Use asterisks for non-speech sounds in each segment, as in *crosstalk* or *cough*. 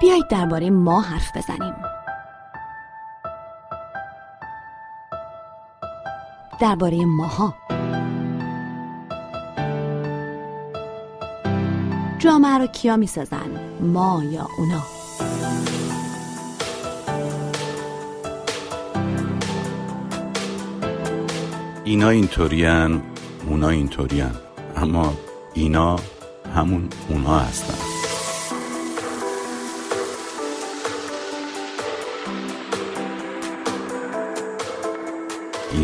بیایید درباره ما حرف بزنیم. درباره ماها. جامعه رو کیا می‌سازن؟ ما یا اونا؟ اینا اینطورین اونا اینطورین اما اینا همون اونها هستن.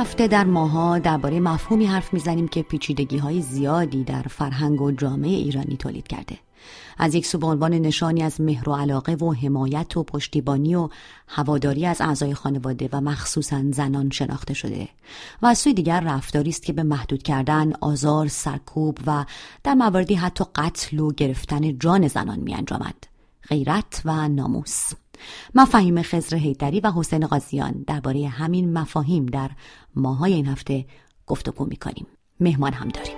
هفته در ماها درباره مفهومی حرف می‌زنیم که پیچیدگی های زیادی در فرهنگ و جامعه ایرانی تولید کرده. از یک سو به عنوان نشانی از مهر و علاقه و حمایت و پشتیبانی و هواداری از اعضای خانواده و مخصوصا زنان شناخته شده. و از سوی دیگر رفتاری است که به محدود کردن آزار سرکوب و در مواردی حتی قتل و گرفتن جان زنان می انجامد. غیرت و ناموس. مفاهیم خزر هیدری و حسین قاضیان درباره همین مفاهیم در ماهای این هفته گفتگو می‌کنیم. مهمان هم داریم.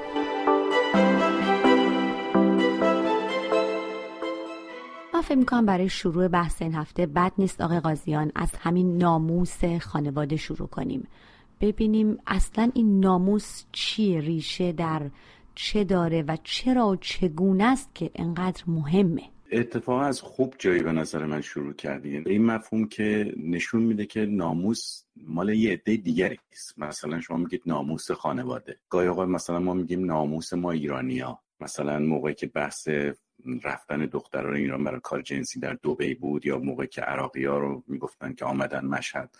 فکر می‌کنم برای شروع بحث این هفته بد نیست آقای قاضیان از همین ناموس خانواده شروع کنیم. ببینیم اصلا این ناموس چیه؟ ریشه در چه داره و چرا و چگونه است که انقدر مهمه؟ اتفاقا از خوب جایی به نظر من شروع کردی. این مفهوم که نشون میده که ناموس مال یه عده دیگری است. مثلا شما میگید ناموس خانواده. گاهی اوقات مثلا ما میگیم ناموس ما ایرانیا مثلا موقعی که بحث رفتن دختران ایران برای کار جنسی در دوبی بود یا موقعی که عراقی ها رو می‌گفتن که آمدن مشهد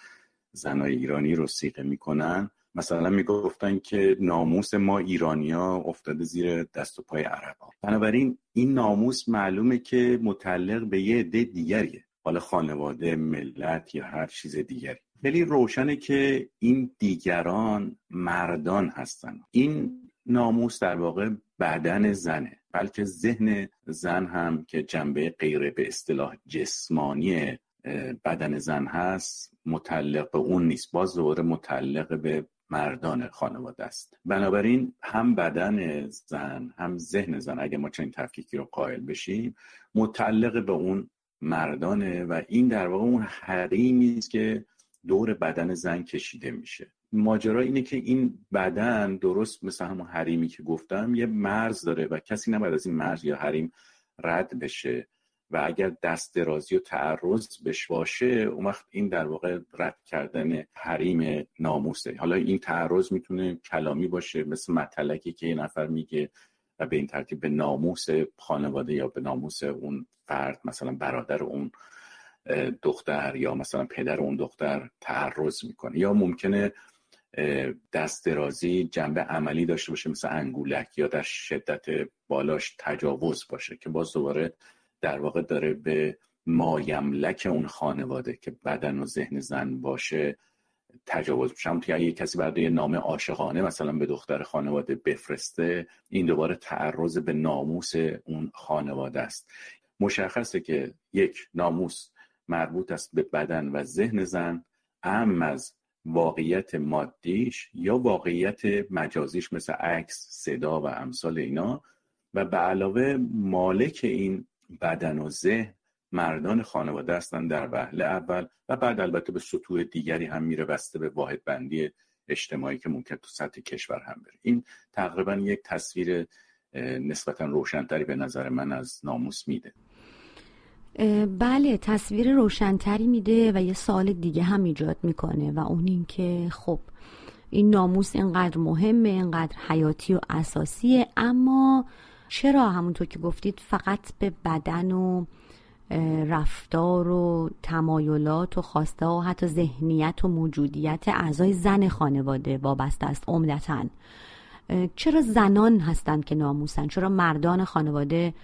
زنای ایرانی رو سیقه می‌کنن مثلا می‌گفتن که ناموس ما ایرانیا افتاده زیر دست و پای عربا بنابراین این ناموس معلومه که متعلق به یه عده دیگریه. حالا خانواده ملت یا هر چیز دیگری. خیلی روشنه که این دیگران مردان هستن. این ناموس در واقع بدن زنه بلکه ذهن زن هم که جنبه غیر به اصطلاح جسمانی بدن زن هست متعلق به اون نیست. باز دوباره متعلق به مردان خانواده است. بنابراین هم بدن زن هم ذهن زن اگه ما چنین تفکیکی رو قائل بشیم متعلق به اون مردانه و این در واقع اون حریمی است که دور بدن زن کشیده میشه. ماجرا اینه که این بدن درست مثل همون حریمی که گفتم یه مرز داره و کسی نباید از این مرز یا حریم رد بشه. و اگر دست درازی و تعرض بش باشه اون وقت این در واقع رد کردن حریم ناموسه. حالا این تعرض می‌تونه کلامی باشه مثل مطلقی که یه نفر میگه و به این ترتیب به ناموس خانواده یا به ناموس اون فرد مثلا برادر اون دختر یا مثلا پدر اون دختر تعرض می‌کنه. یا ممکنه دست درازی جنبه عملی داشته باشه مثل انگولک یا در شدت بالاش تجاوز باشه که باز دوباره در واقع داره به مایملک اون خانواده که بدن و ذهن زن باشه تجاوز میشه. همونطور اگه کسی برای نام عاشقانه مثلا به دختر خانواده بفرسته این دوباره تعرض به ناموس اون خانواده است. مشخصه که یک ناموس مربوط است به بدن و ذهن زن ام از واقعیت مادیش یا واقعیت مجازیش مثل عکس صدا و امثال اینا و به علاوه مالک این بدن و ذهن مردان خانواده هستند در وهله اول و بعد البته به سطوح دیگری هم میره بسته به واحد بندی اجتماعی که ممکن تو سطح کشور هم بره. این تقریبا یک تصویر نسبتا روشنتری به نظر من از ناموس میده. بله تصویر روشنتری میده و یه سال دیگه هم ایجاد می‌کنه و اون این که خب این ناموس اینقدر مهمه اینقدر حیاتی و اساسیه اما چرا همونطور که گفتید فقط به بدن و رفتار و تمایلات و خواسته و حتی ذهنیت و موجودیت اعضای زن خانواده وابسته است عمدتا؟ چرا زنان هستند که ناموسن؟ چرا مردان خانواده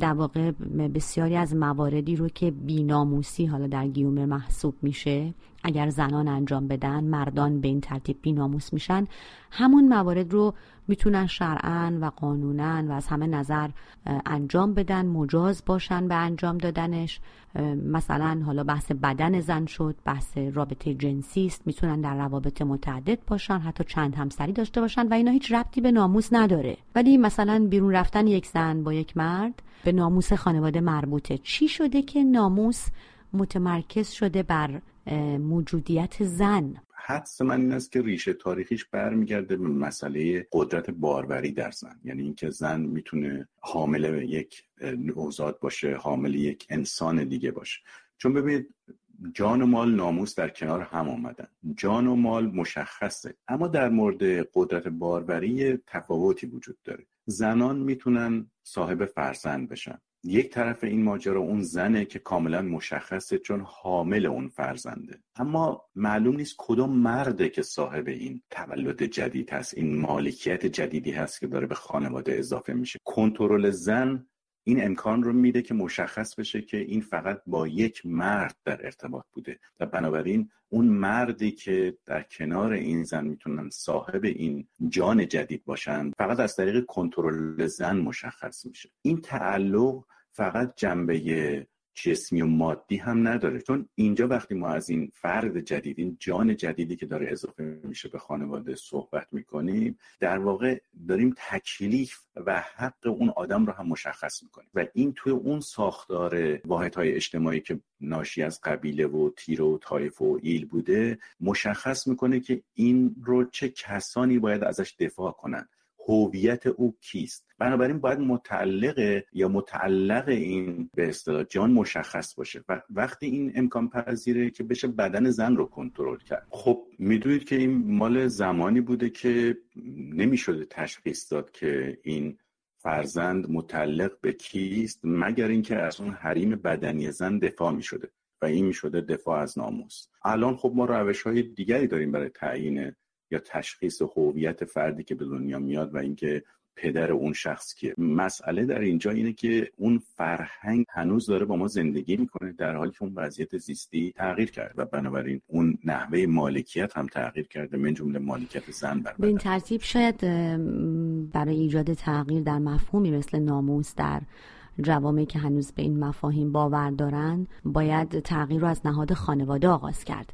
در واقع بسیاری از مواردی رو که بیناموسی حالا در گیومه محسوب میشه اگر زنان انجام بدن مردان به این ترتیب بیناموس میشن. همون موارد رو می‌تونن شرعا و قانونا و از همه نظر انجام بدن مجاز باشن به انجام دادنش. مثلا حالا بحث بدن زن شد بحث رابطه جنسی است. می‌تونن در روابط متعدد باشن حتی چند همسری داشته باشن و اینا هیچ ربطی به ناموس نداره. ولی مثلا بیرون رفتن یک زن با یک مرد به ناموس خانواده مربوطه. چی شده که ناموس متمرکز شده بر موجودیت زن. حدس من این است که ریشه تاریخیش برمیگرده به مسئله قدرت باروری در زن. یعنی اینکه زن می‌تونه حامل یک نوزاد باشه حامل یک انسان دیگه باشه. چون ببینید جان و مال ناموس در کنار هم آمدن. جان و مال مشخصه. اما در مورد قدرت باروری تفاوتی وجود داره. زنان می‌تونن صاحب فرزند بشن. یک طرف این ماجرا اون زنه که کاملا مشخصه چون حامل اون فرزنده. اما معلوم نیست کدوم مرده که صاحب این تولد جدید هست این مالکیت جدیدی هست که داره به خانواده اضافه میشه. کنترل زن این امکان رو میده که مشخص بشه که این فقط با یک مرد در ارتباط بوده. و بنابراین اون مردی که در کنار این زن می‌تونن صاحب این جان جدید باشن فقط از طریق کنترل زن مشخص میشه. این تعلق فقط جنبه جسمی و مادی هم نداره. چون اینجا وقتی ما از این فرد جدید این جان جدیدی که داره اضافه میشه به خانواده صحبت می‌کنیم در واقع داریم تکلیف و حق اون آدم رو هم مشخص می‌کنیم. و این توی اون ساختار واحدهای اجتماعی که ناشی از قبیله و تیر و طایف و ایل بوده مشخص می‌کنه که این رو چه کسانی باید ازش دفاع کنن. هویت او کیست؟ بنابراین باید متعلق یا متعلق این به اصطلاح جان مشخص باشه. و وقتی این امکان پذیره که بشه بدن زن رو کنترل کرد. خب می‌دونید که این مال زمانی بوده که نمی‌شده تشخیص داد که این فرزند متعلق به کیست مگر اینکه از اون حریم بدنی زن دفاع می شده و این می شده دفاع از ناموس. الان خب ما روش های دیگری داریم برای تعیین یا تشخیص هویت فردی که به دنیا میاد و اینکه پدر اون شخص کیه. مسئله در اینجا اینه که اون فرهنگ هنوز داره با ما زندگی می‌کنه در حالی که اون وضعیت زیستی تغییر کرد و بنابراین اون نحوه مالکیت هم تغییر کرده من جمله مالکیت زن بر به این ترتیب شاید برای ایجاد تغییر در مفهومی مثل ناموس در جوامعی که هنوز به این مفاهیم باور دارن باید تغییر رو از نهاد خانواده آغاز کرد.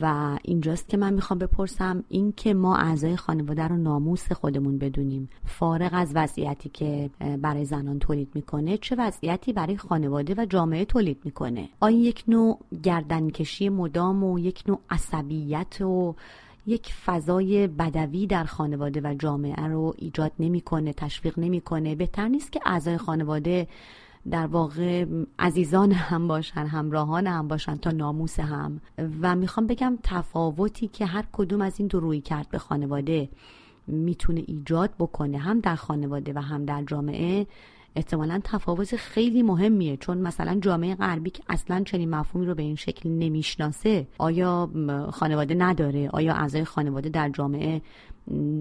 و اینجاست که من می‌خوام بپرسم این که ما اعضای خانواده رو ناموس خودمون بدونیم. فارغ از وضعیتی که برای زنان تولید می‌کنه چه وضعیتی برای خانواده و جامعه تولید می‌کنه؟ آیا یک نوع گردنکشی مدام و یک نوع عصبیت و یک فضای بدوی در خانواده و جامعه رو ایجاد نمی‌کنه تشویق نمی‌کنه؟ بهتر نیست که اعضای خانواده در واقع عزیزان هم باشن همراهان هم باشن تا ناموس هم. و می‌خوام بگم تفاوتی که هر کدوم از این دو روی کرد به خانواده می‌تونه ایجاد بکنه هم در خانواده و هم در جامعه احتمالا تفاوت خیلی مهمیه. چون مثلا جامعه غربی که اصلا چنین مفهومی رو به این شکل نمی‌شناسه آیا خانواده نداره؟ آیا اعضای خانواده در جامعه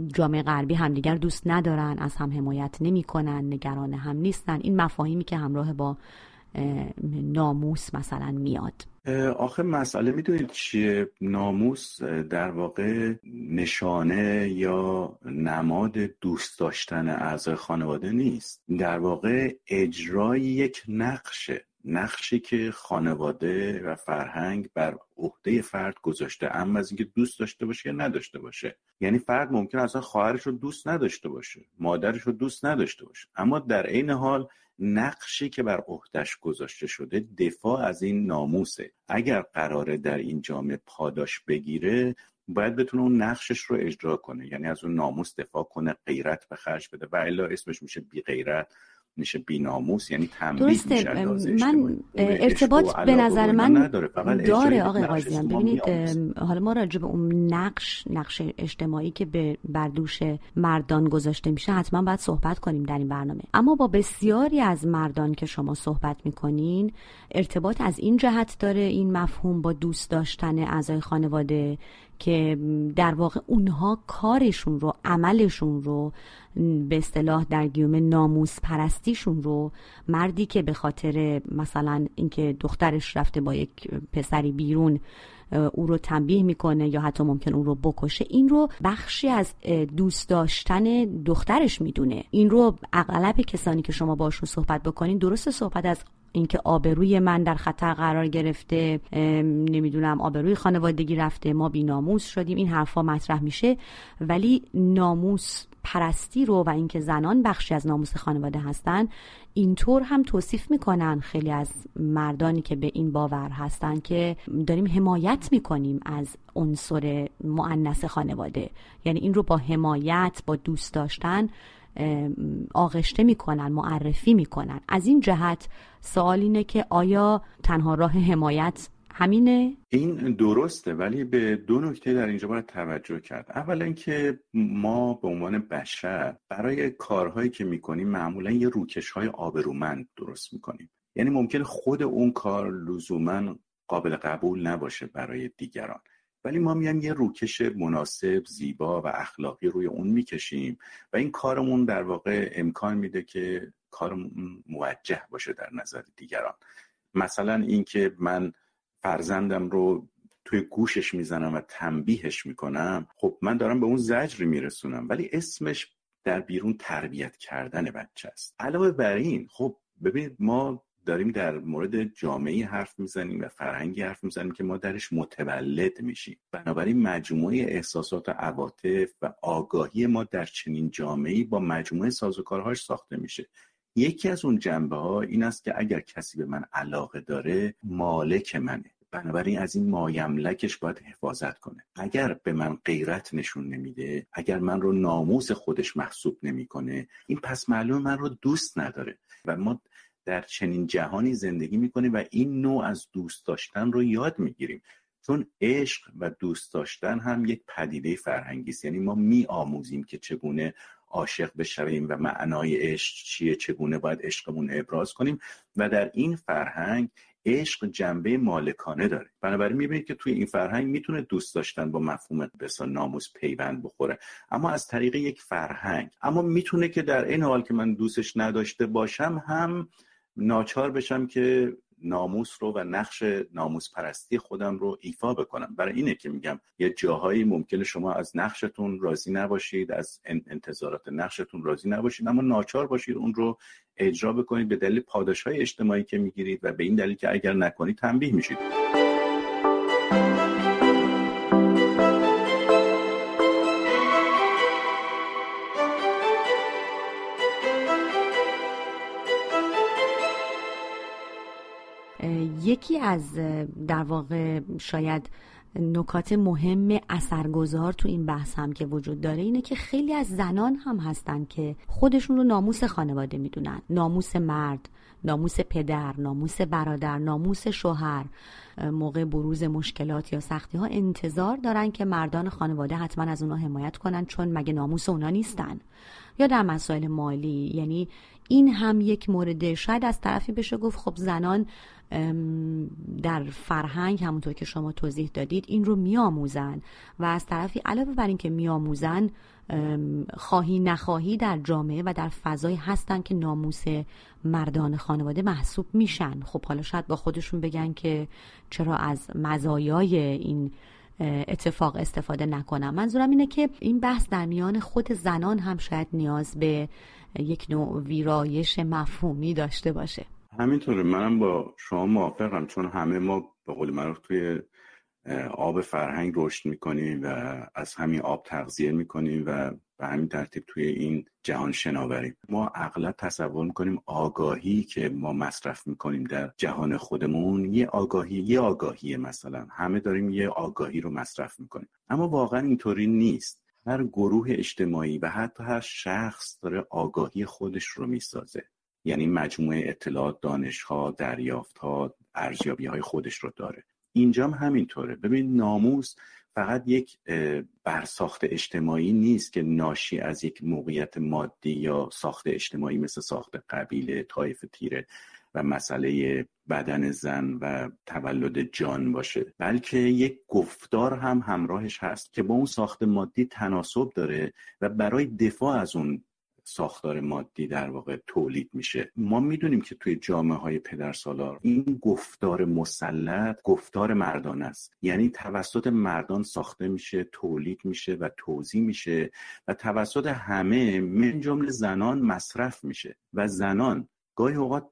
جامعه غربی همدیگر دوست ندارن از هم حمایت نمی‌کنن نگران هم نیستن. این مفاهیمی که همراه با ناموس مثلا میاد. آخه مسئله می‌دونید چیه؟ ناموس در واقع نشانه یا نماد دوست داشتن اعضای خانواده نیست. در واقع اجرای یک نقشه. نقشی که خانواده و فرهنگ بر عهده فرد گذاشته اما از اینکه دوست داشته باشه یا نداشته باشه. یعنی فرد ممکن اصلا خواهرش رو دوست نداشته باشه مادرش رو دوست نداشته باشه. اما در عین حال نقشی که بر عهدهش گذاشته شده دفاع از این ناموسه. اگر قراره در این جامعه پاداش بگیره باید بتونه اون نقشش رو اجرا کنه. یعنی از اون ناموس دفاع کنه غیرت به خرج بده. و الا اسمش میشه بی غیرت میشه بیناموس یعنی تنبیه درسته من ارتباط به نظر من داره آقای قاضیان ببینید حالا ما راجع به اون نقش نقش اجتماعی که به بردوش مردان گذاشته میشه حتما باید صحبت کنیم در این برنامه. اما با بسیاری از مردان که شما صحبت می‌کنین ارتباط از این جهت داره این مفهوم با دوست داشتن اعضای خانواده که در واقع اونها کارشون رو عملشون رو به اصطلاح در گیوم ناموس پرستیشون رو مردی که به خاطر مثلا اینکه دخترش رفته با یک پسری بیرون او رو تنبیه می‌کنه یا حتی ممکن اون رو بکشه این رو بخشی از دوست داشتن دخترش می‌دونه. این رو اغلب کسانی که شما باشون صحبت بکنین درست صحبت از اینکه آبروی من در خطر قرار گرفته نمی‌دونم آبروی خانوادگی رفته ما بیناموس شدیم این حرفا مطرح میشه. ولی ناموس پرستی رو و اینکه زنان بخشی از ناموس خانواده هستن اینطور هم توصیف می‌کنن خیلی از مردانی که به این باور هستن که داریم حمایت می‌کنیم از عنصر معنس خانواده. یعنی این رو با حمایت با دوست داشتن آغشته می‌کنن معرفی می‌کنن. از این جهت سوال اینه که آیا تنها راه حمایت همینه؟ این درسته ولی به دو نکته در اینجا باید توجه کرد. اولا اینکه ما به عنوان بشر برای کارهایی که می‌کنیم معمولا یه روکش های آبرومند درست می‌کنیم. یعنی ممکن خود اون کار لزوما قابل قبول نباشه برای دیگران. ولی ما میایم یه روکش مناسب زیبا و اخلاقی روی اون می‌کشیم و این کارمون در واقع امکان میده که کار موجه باشه در نظر دیگران. مثلا اینکه من فرزندم رو توی گوشش می‌زنم و تنبیهش می‌کنم خب من دارم به اون زجری میرسونم ولی اسمش در بیرون تربیت کردن بچه است. علاوه بر این خب ببینید ما داریم در مورد جامعه حرف می‌زنیم و فرهنگی حرف می‌زنیم که ما درش متولد میشیم. بنابراین مجموعه احساسات و عواطف و آگاهی ما در چنین جامعه با مجموعه سازوکارهاش ساخته میشه. یکی از اون جنبه ها این است که اگر کسی به من علاقه داره مالک منه. بنابراین از این مایملکش باید حفاظت کنه. اگر به من غیرت نشون نمیده اگر من رو ناموس خودش محسوب نمی‌کنه این پس معلوم من رو دوست نداره و ما در چنین جهانی زندگی می‌کنیم و این نوع از دوست داشتن رو یاد می‌گیریم. چون عشق و دوست داشتن هم یک پدیده فرهنگی است یعنی ما می آموزیم که چگونه عاشق بشویم و معنای عشق چیه چگونه باید عشقمون ابراز کنیم. و در این فرهنگ عشق جنبه مالکانه داره. بنابراین می‌بینید که توی این فرهنگ می‌تونه دوست داشتن با مفهوم بسا ناموس پیوند بخوره. اما از طریق یک فرهنگ. اما می‌تونه که در این حال که من دوستش نداشته باشم هم ناچار بشم که ناموس رو و نقش ناموس پرستی خودم رو ایفا بکنم. برای اینه که میگم یه جاهایی ممکنه شما از نقشتون راضی نباشید از انتظارات نقشتون راضی نباشید اما ناچار باشید اون رو اجرا بکنید به دلیل پاداش های اجتماعی که می‌گیرید و به این دلیل که اگر نکنید تنبیه میشید. یکی از در واقع شاید نکات مهم اثرگذار تو این بحث هم که وجود داره اینه که خیلی از زنان هم هستن که خودشون رو ناموس خانواده می‌دونن. ناموس مرد ناموس پدر ناموس برادر ناموس شوهر موقع بروز مشکلات یا سختی ها انتظار دارن که مردان خانواده حتما از اونا حمایت کنن چون مگه ناموس اونا نیستن. یا در مسائل مالی یعنی این هم یک مورد شاید از طرفی بشه گفت خب زنان در فرهنگ همونطور که شما توضیح دادید این رو میآموزن و از طرفی علاوه بر اینکه میآموزن خواهی نخواهی در جامعه و در فضایی هستن که ناموس مردان خانواده محسوب میشن. خب حالا شاید با خودشون بگن که چرا از مزایای این اتفاق استفاده نکنم. منظورم اینه که این بحث در میان خود زنان هم شاید نیاز به یک نوع ویرایش مفهومی داشته باشه. همینطوره. منم با شما موافقم چون همه ما به قول معروف توی آب فرهنگ رشد می‌کنیم و از همین آب تغذیه می‌کنیم و به همین ترتیب توی این جهان شناوریم. ما اغلب تصور می‌کنیم آگاهی که ما مصرف می‌کنیم در جهان خودمون یه آگاهی یه آگاهی مثلا. همه داریم یه آگاهی رو مصرف می‌کنیم. اما واقعا اینطوری نیست. هر گروه اجتماعی و حتی هر شخص داره آگاهی خودش رو می‌سازه. یعنی مجموعه اطلاعات دانشها دریافتها ارزیابی های خودش رو داره. اینجا هم همینطوره. ببین ناموس فقط یک برساخت اجتماعی نیست که ناشی از یک موقعیت مادی یا ساخت اجتماعی مثل ساخت قبیله طایف تیره و مسئله بدن زن و تولد جان باشه. بلکه یک گفتار هم همراهش هست که با اون ساخت مادی تناسب داره و برای دفاع از اون ساختار مادی در واقع تولید میشه. ما می‌دونیم که توی جامعه های پدر سالار این گفتار مسلط گفتار مردان است. یعنی توسط مردان ساخته میشه تولید میشه و توضیح میشه و توسط همه من جمله زنان مصرف میشه و زنان گاهی اوقات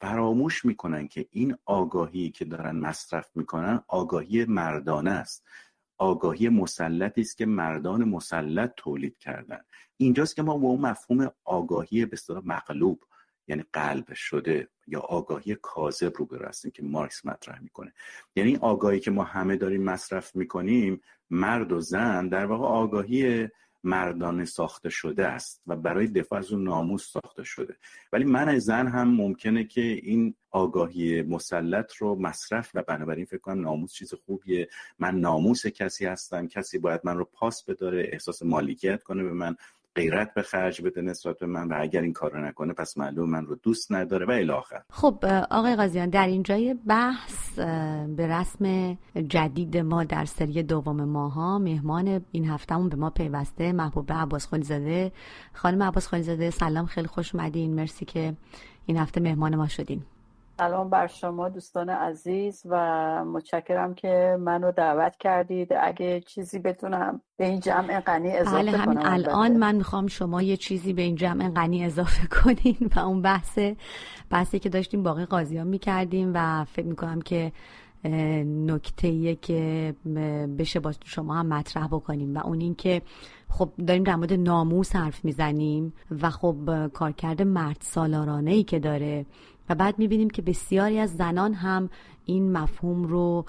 فراموش می‌کنن که این آگاهی که دارن مصرف می‌کنن آگاهی مردانه است. آگاهی مسلطی است که مردان مسلط تولید کردن. اینجاست که ما با اون مفهوم آگاهی به مغلوب یعنی قلب شده یا آگاهی کاذب رو برسیم که مارکس مطرح می‌کنه. یعنی آگاهی که ما همه داریم مصرف می‌کنیم مرد و زن در واقع آگاهی مردانه ساخته شده است و برای دفاع از اون ناموس ساخته شده. ولی من زن هم ممکنه که این آگاهی مسلط رو مصرف و بنابراین فکر کنم ناموس چیز خوبیه. من ناموس کسی هستم کسی باید من رو پاس بداره احساس مالکیت کنه به من. غیرت به خرج بده نسبت به من و اگر این کارو نکنه پس معلوم من رو دوست نداره و الاخر خب آقای قاضیان در اینجای بحث به رسم جدید ما در سری دوم ماها مهمان این هفتهمون به ما پیوسته محبوب عباس زاده خانم عباس زاده سلام خیلی خوش اومدین. مرسی که این هفته مهمان ما شدین. سلام بر شما دوستان عزیز و متشکرم که منو دعوت کردید. اگه چیزی بتونم به این جمع غنی اضافه بله همین الان من می‌خوام شما یه چیزی به این جمع غنی اضافه *laughs* کنین و اون بحث بحثی که داشتیم باقی قاضیان می‌کردیم و فکر می‌کنم که نکته که بشه با شما هم مطرح بکنیم و اون این که خب داریم در مورد ناموس حرف می‌زنیم و خب کارکرد مرد سالارانه ای که داره و بعد می‌بینیم که بسیاری از زنان هم این مفهوم رو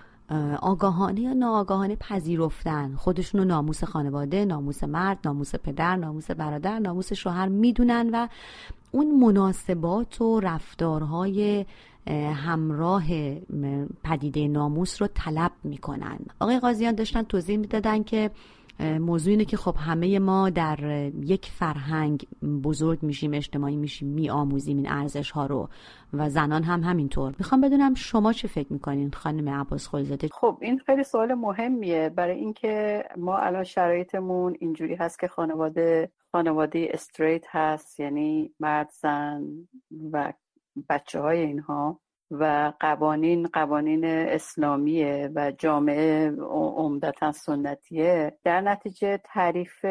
آگاهانه یا ناآگاهانه پذیرفتن. خودشون رو ناموس خانواده ناموس مرد ناموس پدر ناموس برادر ناموس شوهر می‌دونن و اون مناسبات و رفتارهای همراه پدیده ناموس رو طلب می‌کنن. آقای قاضیان داشتن توضیح می‌دادن که موضوع اینه که خب همه ما در یک فرهنگ بزرگ میشیم اجتماعی میشیم میآموزیم این ارزش ها رو و زنان هم همینطور. می‌خوام بدونم شما چه فکر می‌کنین خانم عباس خلزاده؟ خب این خیلی سوال مهمیه. برای اینکه ما الان شرایطمون اینجوری هست که خانواده خانواده استریت هست یعنی مرد زن و بچه های اینها. و قوانین قوانین اسلامیه و جامعه عمدتا سنتیه. در نتیجه تعریف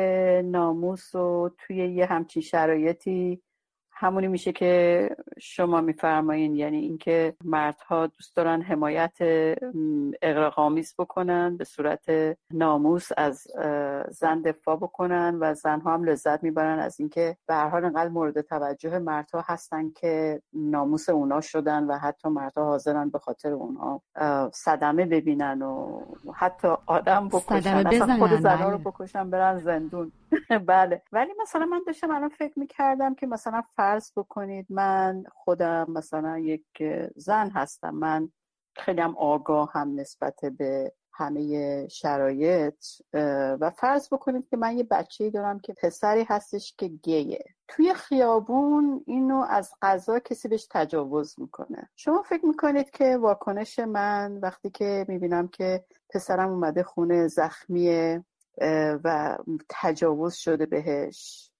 ناموس و توی یه همچین شرایطی همونی میشه که شما میفرمایین یعنی اینکه مردها دوست دارن حمایت اقراقامیز بکنن به صورت ناموس از زن دفاع بکنن و زنها هم لذت می‌برن از اینکه به هر حال انقدر مورد توجه مردها هستن که ناموس اونا شدن و حتی مردها حاضرن به خاطر اونها صدمه ببینن و حتی آدم بکشن اصلا خود زنها رو بله. بکشن برن زندون *laughs* بله ولی مثلا من داشتم الان فکر می‌کردم که مثلا فرض بکنید من خودم مثلا یک زن هستم من خیلی هم آگاه هم نسبت به همه شرایط و فرض بکنید که من یه بچه دارم که پسری هستش که گیه. توی خیابون اینو از غذا کسی بهش تجاوز می‌کنه. شما فکر می‌کنید که واکنش من وقتی که می‌بینم که پسرم اومده خونه زخمیه و تجاوز شده بهش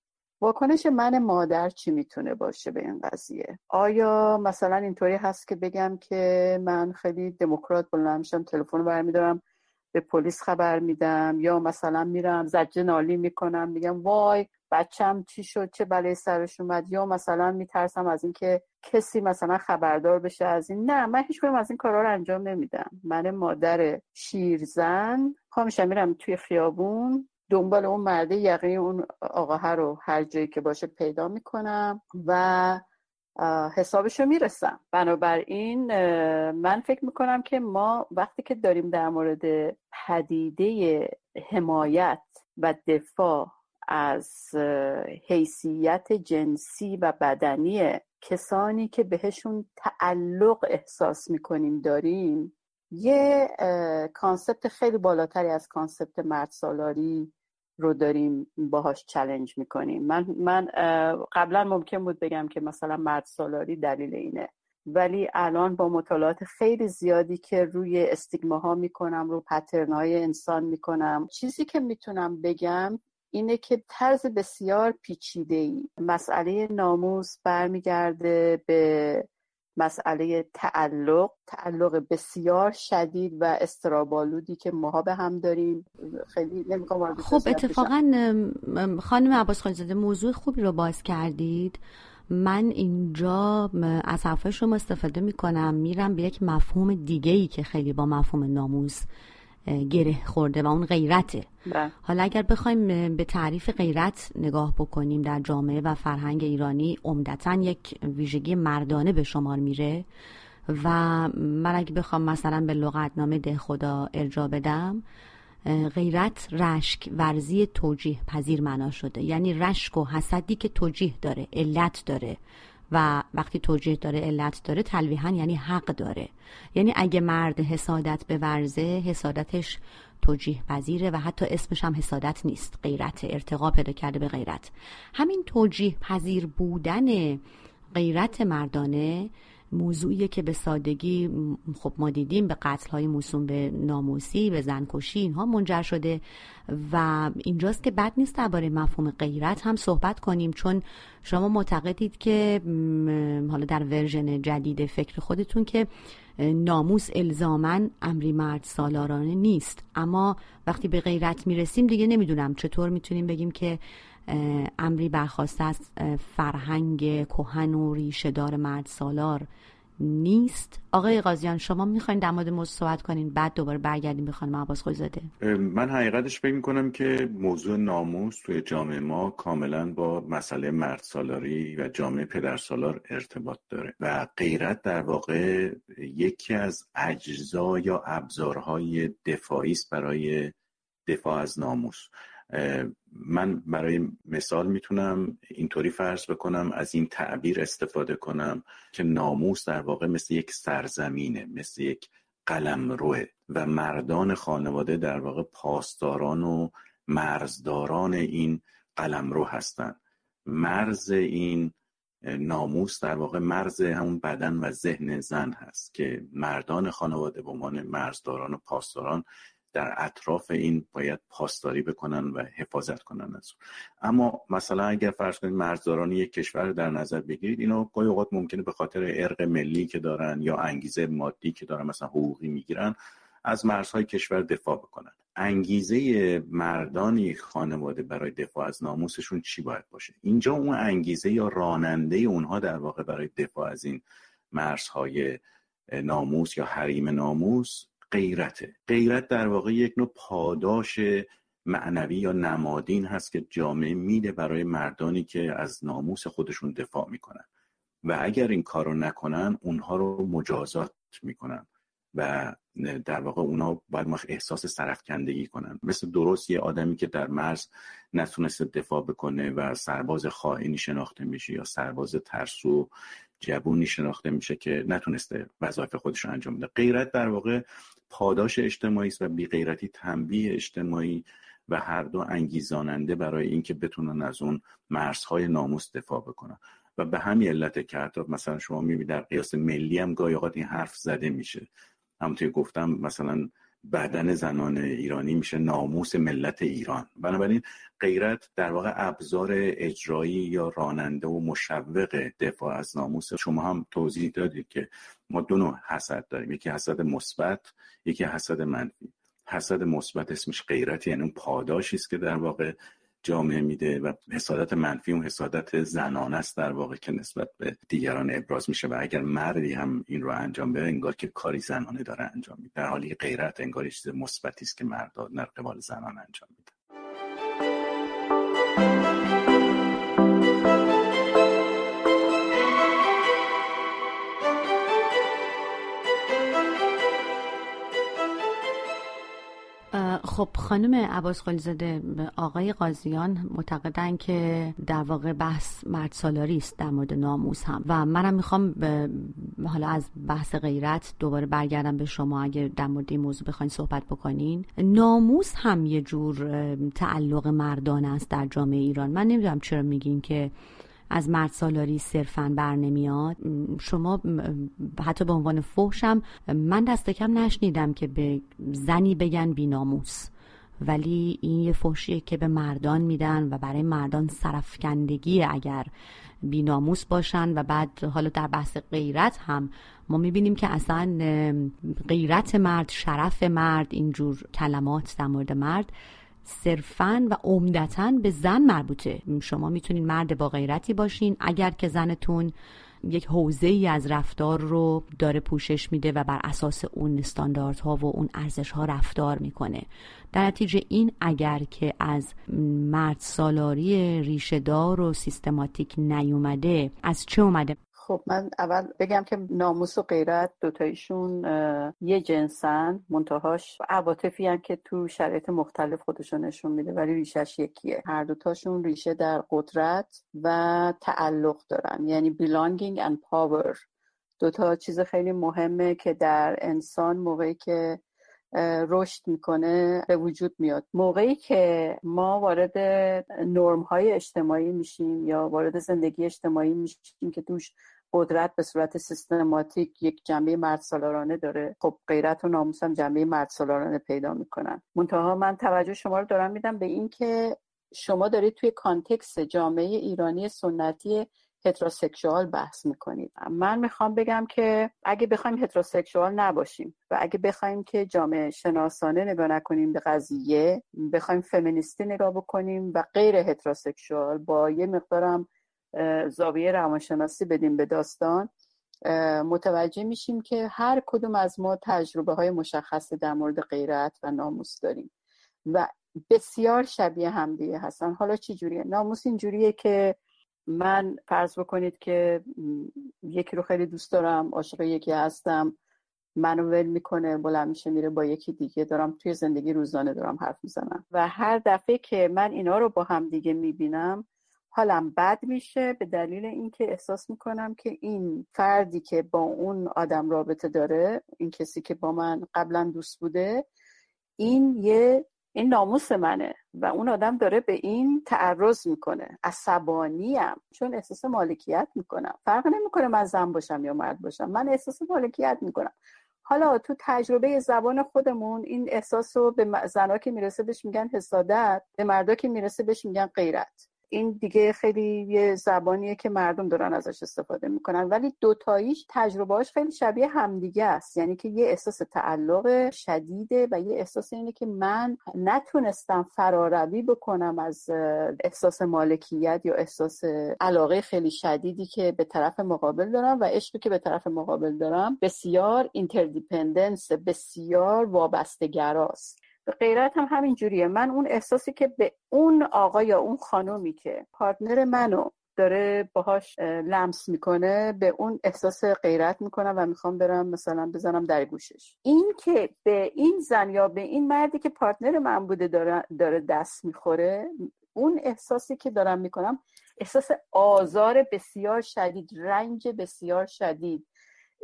واکنش من مادر چی می‌تونه باشه به این قضیه؟ آیا مثلا اینطوری هست که بگم که من خیلی دموکرات بلند میشم تلفن برمیدارم به پلیس خبر میدم یا مثلا میرم زجه نالی می‌کنم میگم وای بچم چی شد چه بلای سرش اومد یا مثلا میترسم از اینکه کسی مثلا خبردار بشه از این. نه من هیچ از این کارا رو انجام نمیدم. من مادر شیرزن پا میرم توی خیابون دنبال اون مرده یقین اون آقاه رو هر جایی که باشه پیدا می‌کنم و حسابشو می‌رسم. بنابراین من فکر می‌کنم که ما وقتی که داریم در مورد پدیده حمایت و دفاع از حیثیت جنسی و بدنی کسانی که بهشون تعلق احساس می‌کنیم داریم یه concept خیلی بالاتری از concept مرد سالاری رو داریم باهاش challenge می‌کنیم. من من قبلا ممکن بود بگم که مثلا مرد سالاری دلیل اینه. ولی الان با مطالعات خیلی زیادی که روی stigma ها می‌کنم رو pattern های انسان می‌کنم چیزی که می‌تونم بگم اینه که طرز بسیار پیچیده ای مسئله ناموس برمیگرده به مسئله تعلق تعلق بسیار شدید و استرابالودی که ماها به هم داریم. خیلی نمی‌خوام خب اتفاقا خانم عباس خانزاده موضوع خوبی رو باز کردید. من اینجا از حرفای شما استفاده می‌کنم. میرم به یک مفهوم دیگه ای که خیلی با مفهوم ناموس گره خورده و اون غیرته. بله. حالا اگر بخوایم به تعریف غیرت نگاه بکنیم در جامعه و فرهنگ ایرانی عمدتا یک ویژگی مردانه به شمار میره و من اگه بخوام مثلا به لغتنامه ده خدا ارجا بدم غیرت رشک ورزی توجیه پذیر معنا شده. یعنی رشک و حسدی که توجیه داره علت داره. و وقتی توجیه داره علت داره تلویحا یعنی حق داره. یعنی اگه مرد حسادت به ورزه حسادتش توجیه پذیره و حتی اسمش هم حسادت نیست غیرت ارتقا پیدا کرده به غیرت. همین توجیه پذیر بودن غیرت مردانه موضوعیه که به سادگی خب ما دیدیم به قتل های موسوم به ناموسی به زنکشی اینها منجر شده و اینجاست که بد نیست درباره مفهوم غیرت هم صحبت کنیم. چون شما معتقدید که حالا در ورژن جدید فکر خودتون که ناموس الزامن امری مرد سالارانه نیست. اما وقتی به غیرت می‌رسیم دیگه نمی‌دونم. چطور می‌تونیم بگیم که امری برخواسته از فرهنگ کهن و ریشهدار مرد سالار نیست؟ آقای قاضیان شما می‌خواین در مورد موضوع صحبت کنین بعد دوباره برگردیم به عباس زاده من حقیقتش فکر می‌کنم که موضوع ناموس توی جامعه ما کاملا با مسئله مرد سالاری و جامعه پدر سالار ارتباط داره و غیرت در واقع یکی از اجزا یا ابزارهای دفاعی است برای دفاع از ناموس. من برای مثال می‌تونم اینطوری فرض بکنم از این تعبیر استفاده کنم که ناموس در واقع مثل یک سرزمینه مثل یک قلم روه و مردان خانواده در واقع پاسداران و مرزداران این قلم رو هستند مرز این ناموس در واقع مرز همون بدن و ذهن زن هست که مردان خانواده به عنوان مرزداران و پاسداران در اطراف این باید پاسداری بکنن و حفاظت کنن از اما مثلا اگر فرض کنید مرزداران یک کشور در نظر بگیرید اینا گاهی اوقات ممکنه به خاطر ارق ملی که دارن یا انگیزه مادی که دارن مثلا حقوقی می‌گیرن از مرزهای کشور دفاع بکنن. انگیزه مردانی خانواده برای دفاع از ناموسشون چی باید باشه؟ اینجا اون انگیزه یا راننده اونها در واقع برای دفاع از این مرزهای ناموس یا حریم ناموس غیرته. غیرت در واقع یک نوع پاداش معنوی یا نمادین هست که جامعه میده برای مردانی که از ناموس خودشون دفاع می‌کنن. و اگر این کارو نکنن اونها رو مجازات می‌کنن و در واقع اونا باید احساس سرفکندگی کنن. مثل درست یه آدمی که در مرز نتونسته دفاع بکنه و سرباز خائنی شناخته میشه یا سرباز ترسو جوونی شناخته میشه که نتونسته وظایف خودش رو انجام بده. غیرت در واقع پاداش اجتماعی است و بی غیرتی تنبیه اجتماعی و هر دو انگیزاننده برای اینکه بتونن از اون مرزهای ناموس دفاع بکنن. و به همین علت که حتی مثلا شما می‌بینید در قیاس ملی هم گاهی این حرف زده میشه. همونطور گفتم مثلا بدن زنان ایرانی میشه ناموس ملت ایران. بنابراین غیرت در واقع ابزار اجرایی یا راننده و مشوق دفاع از ناموس. شما هم توضیح دادید که ما دو نوع حسد داریم. یکی حسد مثبت یکی حسد منفی. حسد مثبت اسمش غیرت یعنی اون پاداشی است که در واقع جامعه میده و حسادت منفی اون حسادت زنانه است در واقع که نسبت به دیگران ابراز میشه. و اگر مردی هم این رو انجام بده انگار که کاری زنانه داره انجام میده. در حالی غیرت انگار چیز مثبتی است که مردا در قبال زنان انجام میده. خب خانم عباس خلیزاده آقای قاضیان معتقدن که در واقع بحث مرد سالاری است در مورد ناموس هم. و منم می‌خوام به حالا از بحث غیرت دوباره برگردم به شما اگه در مورد این موضوع بخواین صحبت بکنین. ناموس هم یه جور تعلق مردان است در جامعه ایران. من نمی‌دونم چرا میگین که از مرد سالاری صرفا بر نمیاد. شما حتی به عنوان فحشم من دست کم نشنیدم که به زنی بگن بیناموس. ولی این یه فحشیه که به مردان میدن و برای مردان سرفکندگی اگر بیناموس باشن. و بعد حالا در بحث غیرت هم ما می‌بینیم که اصلا غیرت مرد شرف مرد اینجور کلمات در مورد مرد صرفا و عمدتا به زن مربوطه. شما می‌تونین مرد با غیرتی باشین. اگر که زنتون یک حوزه ای از رفتار رو داره پوشش میده و بر اساس اون استانداردها و اون ارزش ها رفتار می‌کنه. در نتیجه این اگر که از مرد سالاری ریشهدار و سیستماتیک نیومده از چه اومده؟ خب من اول بگم که ناموس و غیرت دوتایشون یه جنسن منتهاش عواطفی هم که تو شرایط مختلف خودشون نشون میده ولی ریشش یکیه. هر دوتاشون ریشه در قدرت و تعلق دارن یعنی belonging and power. دوتا چیز خیلی مهمه که در انسان موقعی که رشد می‌کنه به وجود میاد. موقعی که ما وارد نرم های اجتماعی میشیم یا وارد زندگی اجتماعی میشیم که توش قدرت به صورت سیستماتیک یک جنبه مرد سالارانه داره. خب غیرت و ناموس هم جنبه مرد سالارانه پیدا می‌کنن. منتها من توجه شما رو دارم میدم به این که شما دارید توی کانتکس جامعه ایرانی سنتی هتروسکشوال بحث می‌کنید. من می‌خوام بگم که اگه بخوایم هتروسکشوال نباشیم و اگه بخوایم که جامعه شناسانه نگاه نکنیم به قضیه بخوایم فمینیستی نگاه بکنیم و غیر هتروسکشوال با یه مقدارم زاویه روانشناسی بدیم به داستان. متوجه میشیم که هر کدوم از ما تجربه های مشخصی در مورد غیرت و ناموس داریم و بسیار شبیه همدیگه هستن. حالا چی جوریه؟ ناموس اینجوریه که من فرض بکنید که یکی رو خیلی دوست دارم عاشق یکی هستم منو ول می‌کنه بلند میشه میره با یکی دیگه. دارم توی زندگی روزانه دارم حرف می‌زنم. و هر دفعه که من اینا رو با هم دیگه می‌بینم حالم بد میشه به دلیل اینکه احساس می‌کنم که این فردی که با اون آدم رابطه داره این کسی که با من قبلا دوست بوده این یه این ناموس منه و اون آدم داره به این تعرض می‌کنه. عصبانیم چون احساس مالکیت می‌کنم. فرق نمی‌کنه من زن باشم یا مرد باشم من احساس مالکیت می‌کنم. حالا تو تجربه زبان خودمون این احساس رو به زنها که می‌رسه بهش میگن حسادت به مردا که می‌رسه بهش میگن غیرت. این دیگه خیلی یه زبانیه که مردم دارن ازش استفاده می‌کنن. ولی دوتاییش تجربهاش خیلی شبیه همدیگه است. یعنی که یه احساس تعلق شدیده و یه احساس اینه که من نتونستم فراروی بکنم از احساس مالکیت یا احساس علاقه خیلی شدیدی که به طرف مقابل دارم و عشقی که به طرف مقابل دارم بسیار interdependence بسیار وابستگراست. غیرت هم همین جوریه. من اون احساسی که به اون آقا یا اون خانومی که پارتنر منو داره باهاش لمس می‌کنه به اون احساس غیرت می‌کنم و می‌خوام برم مثلا بزنم در گوشش. این که به این زن یا به این مردی که پارتنر من بوده داره, داره دست می‌خوره اون احساسی که دارم می‌کنم احساس آزار بسیار شدید رنج بسیار شدید.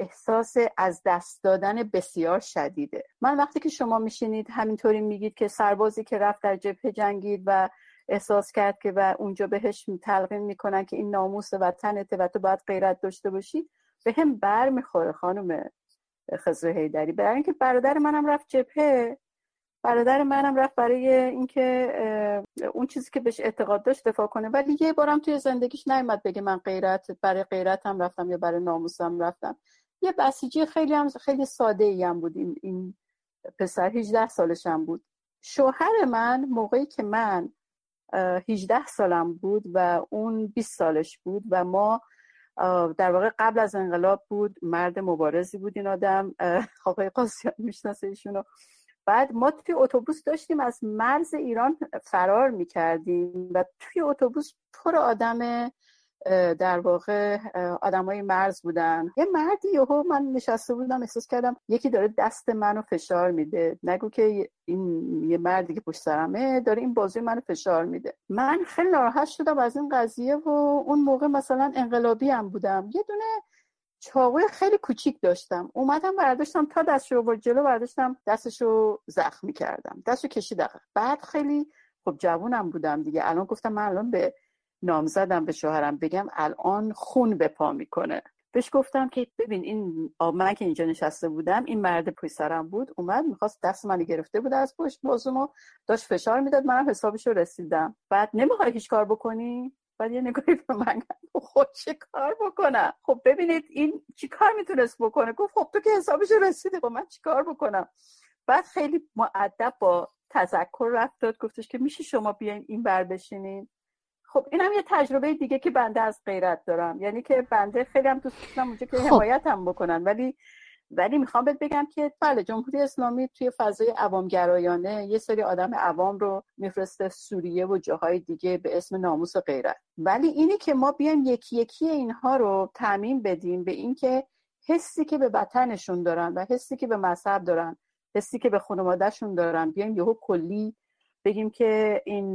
احساس از دست دادن بسیار شدیده. من وقتی که شما میشینید همینطوری میگید که سربازی که رفت در جبهه جنگید و احساس کرد که و اونجا بهش تلقین می‌کنن که این ناموس وطنته و تو باید غیرت داشته باشی به هم بر می‌خوره خانم خزر هیدری برای اینکه برادر منم رفت جبهه برادر منم رفت برای اینکه اون چیزی که بهش اعتقاد داشت دفاع کنه. ولی یه بارم توی زندگیش نیومد بگه من غیرت برای غیرتم رفتم یا برای ناموسم رفتم. یه بسیجی خیلی هم خیلی ساده ای هم بود. این, این پسر 18 سالشم بود. شوهر من موقعی که من 18 سالم بود و اون 20 سالش بود و ما در واقع قبل از انقلاب بود. مرد مبارزی بود این آدم. آقای قاسیان می‌شناسه ایشونو. بعد ما توی اتوبوس داشتیم از مرز ایران فرار می‌کردیم و توی اتوبوس پر آدم در واقع آدمای مرز بودن. یه مردی یهو من نشسته بودم احساس کردم یکی داره دست منو فشار میده. نگو که این یه مردی که پشت سرمه داره این بازوی منو فشار میده. من خیلی ناراحت شدم از این قضیه و اون موقع مثلا انقلابی هم بودم. یه دونه چاقوی خیلی کوچیک داشتم. اومدم برداشتم تا دستش رو جلو برداشتم دستش رو زخمی کردم. دستشو کشیدم. بعد خیلی خب جوونم بودم دیگه. الان گفتم من الان به نامزدم به شوهرم بگم الان خون به پا می‌کنه. بهش گفتم که ببین این من که اینجا نشسته بودم این مرد پشت بود اومد می‌خواست دست منو گرفته بود از پشت بازومو داشت فشار می‌داد منم حسابش رو رسیدم. بعد نمی‌خوای هیچ کار بکنی؟ بعد یه نگاهی به من خود چه کار بکنم؟ خب ببینید این چی کار می‌تونست بکنه؟ گفت خب تو که حسابش رسیده با من چی کار بکنم؟ بعد خیلی معدب با تذکر رفت داد گفتش که میشه شما بیاین این بر بشینین؟ خب این هم یه تجربه دیگه که بنده از غیرت دارم. یعنی که بنده خیلی هم دوست دارم اونجا که خب. حمایت هم بکنن. ولی ولی می‌خوام بهت بگم که بله جمهوری اسلامی توی فضای عوامگرایانه یه سری آدم عوام رو میفرسته سوریه و جاهای دیگه به اسم ناموس و غیرت. ولی اینی که ما بیایم یکی یکی اینها رو تعمین بدیم به اینکه حسی که به وطنشون دارن و حسی که به مذهب دارن حسی که به خانوادهشون دارن بیایم یهو کلی بگیم که این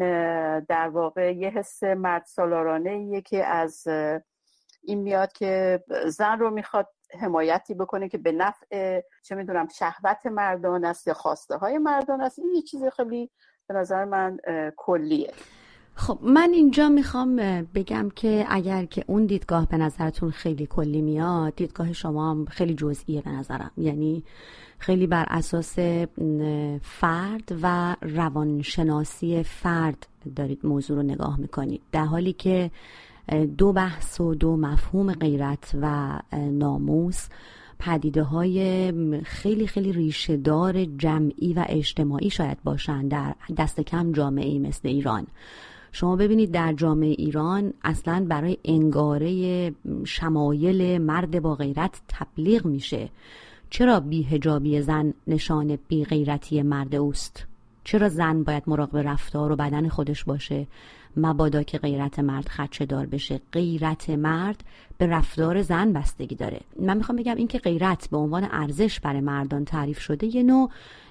در واقع یه حس مرد سالارانه که از این میاد که زن رو می‌خواد حمایتی بکنه که به نفع چه می‌دونم شهوت مردان است یا خواسته های مردان است. این یه چیز خیلی به نظر من کلیه. خب من اینجا می‌خوام بگم که اگر که اون دیدگاه به نظرتون خیلی کلی میاد دیدگاه شما هم خیلی جزئیه به نظرم. یعنی خیلی بر اساس فرد و روانشناسی فرد دارید موضوع رو نگاه می‌کنید. در حالی که دو بحث و دو مفهوم غیرت و ناموس پدیده های خیلی خیلی ریشهدار جمعی و اجتماعی شاید باشند در دست کم جامعه مثل ایران. شما ببینید در جامعه ایران اصلا برای انگاره شمایل مرد با غیرت تبلیغ میشه. چرا بیهجابی زن نشان بی غیرتی مرد اوست؟ چرا زن باید مراقب رفتار و بدن خودش باشه؟ مبادا که غیرت مرد خدشه دار بشه. غیرت مرد به رفتار زن بستگی داره. من می‌خوام بگم اینکه غیرت به عنوان ارزش برای مردان تعریف شده یه نوع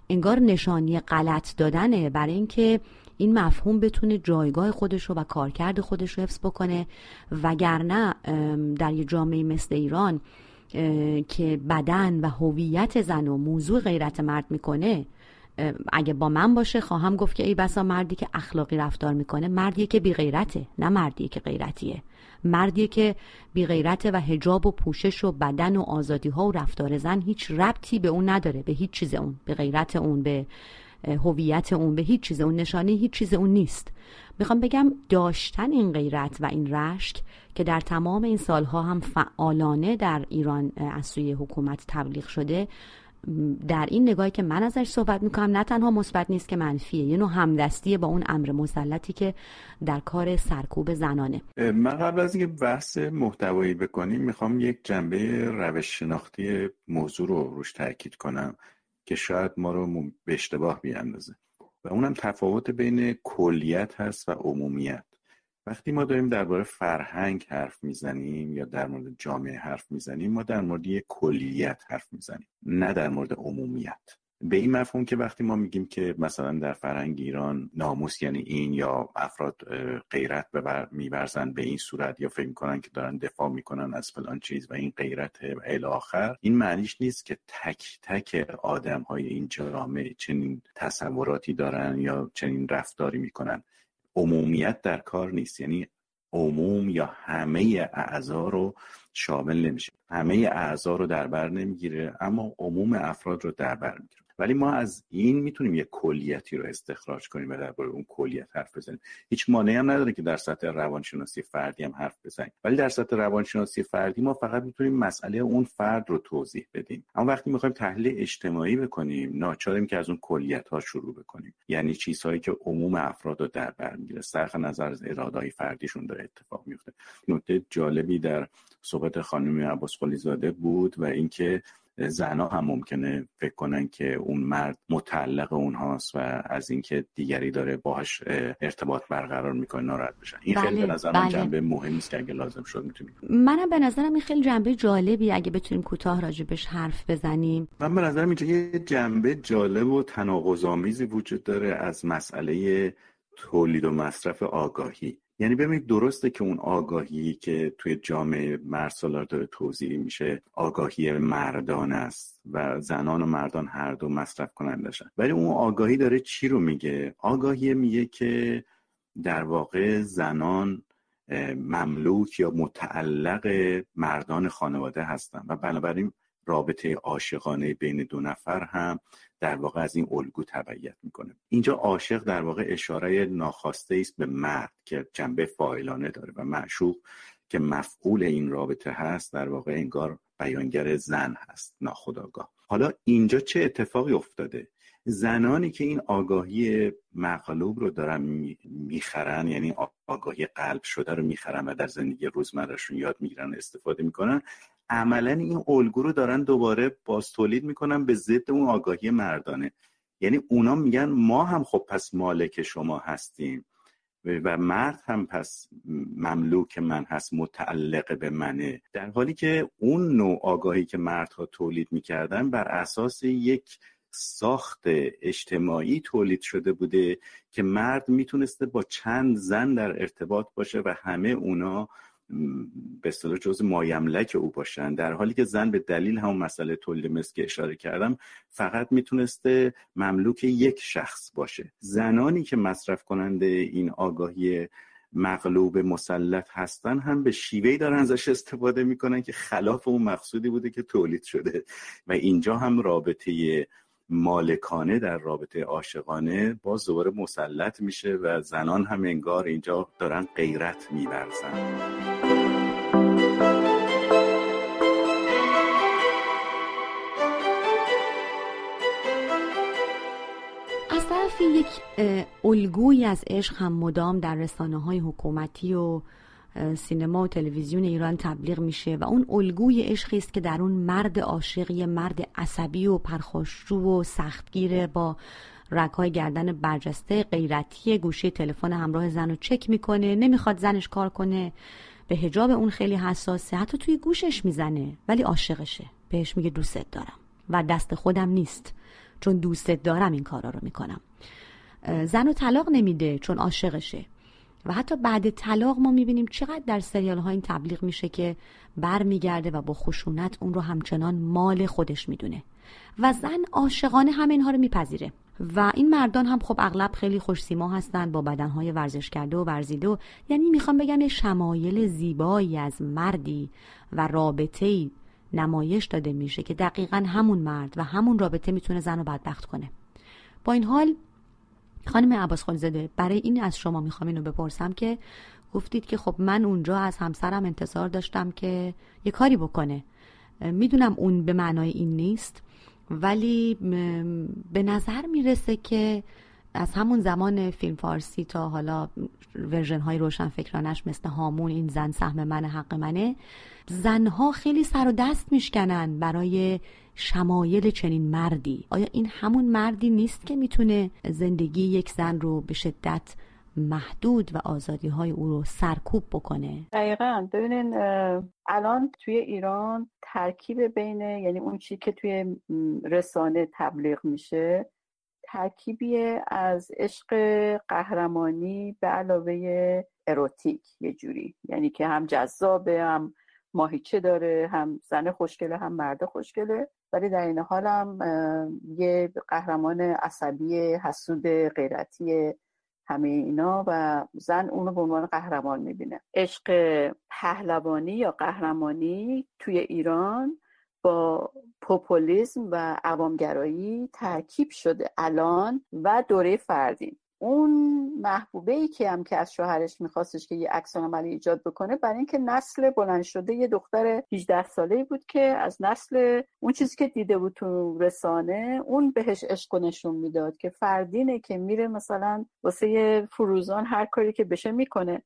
انگار نشانی غلط دادنه برای اینکه این مفهوم بتونه جایگاه خودش رو و کارکرد خودش رو حفظ بکنه. وگرنه در یه جامعه مثل ایران که بدن و هویت زن و موضوع غیرت مرد می‌کنه اگه با من باشه خواهم گفت که ای بسا مردی که اخلاقی رفتار می‌کنه مردیه که بی غیرته نه مردیه که غیرتیه. مردیه که بی غیرته و هجاب و پوشش و بدن و آزادی ها و رفتار زن هیچ ربطی به اون نداره به هیچ چیز اون به غیرت اون به هویت اون به هیچ چیز اون نشانه هیچ چیز اون نیست. می‌خوام بگم داشتن این غیرت و این رشک که در تمام این سالها هم فعالانه در ایران از سوی حکومت تبلیغ شده در این نگاهی که من ازش صحبت می‌کنم نه تنها مثبت نیست که منفیه یه نوع همدستی با اون امر مسلطی که در کار سرکوب زنانه. من قبل از اینکه بحث محتوایی بکنیم می‌خوام یک جنبه روش شناختی موضوع رو روش تاکید کنم. که شاید ما رو به اشتباه بیاندازه و اونم تفاوت بین کلیت هست و عمومیت. وقتی ما داریم درباره فرهنگ حرف می‌زنیم یا در مورد جامعه حرف می‌زنیم ما در مورد یک کلیت حرف می‌زنیم نه در مورد عمومیت. به این مفهوم که وقتی ما میگیم که مثلا در فرهنگ ایران ناموس یعنی این یا افراد غیرت میورزن به این صورت یا فکر می‌کنن که دارن دفاع می‌کنن از فلان چیز و این غیرت الی آخر این معنیش نیست که تک تک آدم های این جامعه چنین تصوراتی دارن یا چنین رفتاری می‌کنن. عمومیت در کار نیست. یعنی عموم یا همه اعضا رو شامل نمیشه. همه اعضا رو در بر نمی‌گیره اما عموم افراد رو در بر می‌گیره. ولی ما از این می‌تونیم یک کلیتی رو استخراج کنیم و درباره اون کلیت حرف بزنیم. هیچ مانعی هم نداره که در سطح روانشناسی فردی هم حرف بزنیم. ولی در سطح روانشناسی فردی ما فقط می‌تونیم مسئله اون فرد رو توضیح بدیم. اما وقتی می‌خوایم تحلیل اجتماعی بکنیم ناچاریم که از اون کلیت ها شروع بکنیم. یعنی چیزهایی که عموم افراد رو در بر می‌گیره. صرف نظر از ارادهای فردیشون داره اتفاق میفته نکته جالبی در صحبت خانم عباس زاده بود و اینکه زنها هم ممکنه فکر کنن که اون مرد متعلق اونهاست و از اینکه دیگری داره باهاش ارتباط برقرار می‌کنه ناراحت بشن. این خیلی به بله، نظرم بله. جنبه مهمی است که اگه لازم شد می‌تونیم. منم به نظرم این خیلی جنبه جالبی اگه بتونیم کوتاه راجبش حرف بزنیم. من به نظرم اینجا یه جنبه جالب و تناقض‌آمیزی وجود داره از مسئله تولید و مصرف آگاهی. یعنی ببینید درسته که اون آگاهی که توی جامعه مرسالار داره توضیح میشه آگاهی مردان است و زنان و مردان هر دو مصرف کنندشن. ولی اون آگاهی داره چی رو میگه؟ آگاهی میگه که در واقع زنان مملوک یا متعلق مردان خانواده هستن و بنابراین رابطه عاشقانه بین دو نفر هم در واقع از این الگو تبعیت می‌کنه. اینجا عاشق در واقع اشاره ناخواسته است به مرد که جنبه فاعلانه داره و معشوق که مفعول این رابطه هست در واقع انگار بیانگر زن هست ناخداگاه حالا اینجا چه اتفاقی افتاده؟ زنانی که این آگاهی مغلوب رو دارن می‌خرن یعنی آگاهی قلب شده رو می‌خرن و در زندگی روزمرهشون یاد می‌گیرن استفاده می‌کنن عملا این الگو رو دارن دوباره باز تولید می‌کنن به ضد اون آگاهی مردانه. یعنی اونا میگن ما هم خب پس مالک شما هستیم و مرد هم پس مملوک من هست متعلق به منه. در حالی که اون نوع آگاهی که مردها تولید می‌کردن بر اساس یک ساخت اجتماعی تولید شده بوده که مرد می‌تونسته با چند زن در ارتباط باشه و همه اونا به اصطلاح جز مایملک او باشن. در حالی که زن به دلیل همون مسئله تولید مثل که اشاره کردم فقط می‌تونسته مملوک یک شخص باشه. زنانی که مصرف کننده این آگاهی مغلوب مسلط هستن هم به شیوهی دارن ازش استفاده می‌کنن که خلاف اون مقصودی بوده که تولید شده. و اینجا هم رابطه مالکانه در رابطه عاشقانه باز دوباره مسلط میشه و زنان هم انگار اینجا دارن غیرت میورزن. از طرفی یک الگویی از عشق هم مدام در رسانه های حکومتی و سینما و تلویزیون ایران تبلیغ میشه و اون الگوی عشقی است که در اون مرد عاشقی مرد عصبی و پرخاشجو و سختگیر با رگهای گردن برجسته غیرتی گوشی تلفن همراه زن رو چک می‌کنه نمی‌خواد زنش کار کنه به هجاب اون خیلی حساسه حتی توی گوشش می‌زنه ولی عاشقشه. بهش میگه دوستت دارم و دست خودم نیست چون دوستت دارم این کارا رو می‌کنم. زن رو طلاق نمیده چون عاشقشه. و حتی بعد طلاق ما می‌بینیم چقدر در سریال ها این تبلیغ میشه که بر میگرده و با خشونت اون رو همچنان مال خودش می‌دونه. و زن عاشقانه هم اینها رو میپذیره. و این مردان هم خب اغلب خیلی خوش سیما هستند با بدنهای ورزش کرده و ورزیده و یعنی می‌خوام بگم یه شمایل زیبایی از مردی و رابطه نمایش داده میشه که دقیقا همون مرد و همون رابطه می‌تونه زن رو بدبخت کنه. با این حال خانم عباس زده برای این از شما می‌خوام اینو بپرسم که گفتید که خب من اونجا از همسرم انتظار داشتم که یه کاری بکنه. می‌دونم اون به معنای این نیست ولی به نظر می‌رسه که از همون زمان فیلم فارسی تا حالا ورژن های روشن فکرانش مثل هامون این زن سهم من حق منه زنها خیلی سر و دست میشکنن برای شمایل چنین مردی. آیا این همون مردی نیست که می‌تونه زندگی یک زن رو به شدت محدود و آزادی های او رو سرکوب بکنه؟ دقیقا. ببینین الان توی ایران ترکیب بین یعنی اون چی که توی رسانه تبلیغ میشه ترکیبی از عشق قهرمانی به علاوه اروتیک یه جوری. یعنی که هم جذابه هم ماهیچه داره هم زن خوشگله هم مرد خوشگله. ولی در این حال هم یه قهرمان عصبی حسود غیرتی همه اینا و زن اونو به عنوان قهرمان می‌بینه. عشق پهلوانی یا قهرمانی توی ایران با پوپولیزم و عوامگرایی ترکیب شده الان و دوره فردین اون محبوبه ای که هم که از شوهرش میخواستش که یه عکس عملی ایجاد بکنه برای اینکه نسل بلند شده یه دختر 18 ساله بود که از نسل اون چیزی که دیده بود تو رسانه اون بهش عشق نشون می‌داد که فردینه که میره مثلا واسه فروزان هر کاری که بشه می‌کنه.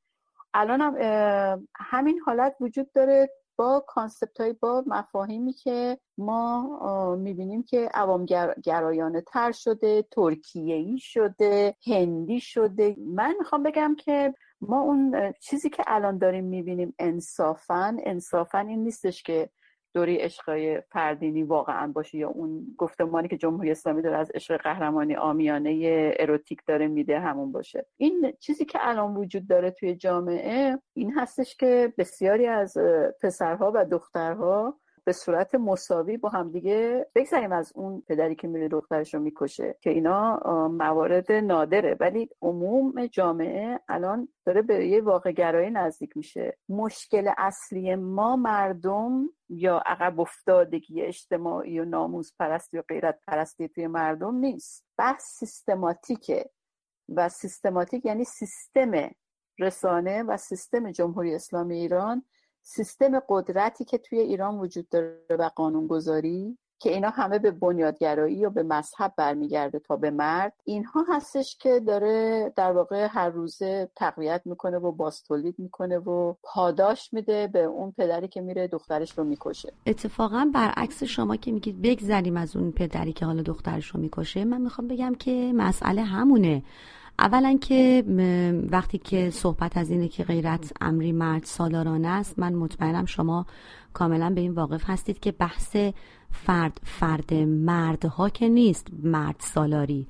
الان هم همین حالت وجود داره. با concept های با مفاهیمی که ما می‌بینیم که عوام گرایانه تر شده ترکیه ای شده هندی شده. من می‌خوام بگم که ما اون چیزی که الان داریم می‌بینیم انصافا انصافا این نیستش که دوری عشقای فردینی واقعا باشه یا اون گفتمانی که جمهوری اسلامی داره از عشق قهرمانی عامیانه اروتیک داره میده همون باشه. این چیزی که الان وجود داره توی جامعه این هستش که بسیاری از پسرها و دخترها به صورت مساوی با همدیگه بگذاریم از اون پدری که میره دخترش رو می‌کشه که اینا موارد نادره. ولی عموم جامعه الان داره به یه واقع گرایی نزدیک میشه. مشکل اصلی ما مردم یا عقب افتادگی اجتماعی و ناموز پرستی و غیرت پرستی توی مردم نیست. بحث سیستماتیکه و سیستماتیک یعنی سیستم رسانه و سیستم جمهوری اسلامی ایران سیستم قدرتی که توی ایران وجود داره و قانونگذاری که اینا همه به بنیادگرایی و به مذهب برمیگرده تا به مرد اینها هستش که داره در واقع هر روزه تقویت می‌کنه و باستولید می‌کنه و پاداش میده به اون پدری که میره دخترش رو می‌کشه. اتفاقا برعکس شما که میگید بگذریم از اون پدری که حالا دخترش رو می‌کشه من می‌خوام بگم که مسئله همونه. اولا که وقتی که صحبت از اینه که غیرت امری مرد سالارانه است من مطمئنم شما کاملا به این واقف هستید که بحث فرد فرد مردها که نیست مرد سالاری.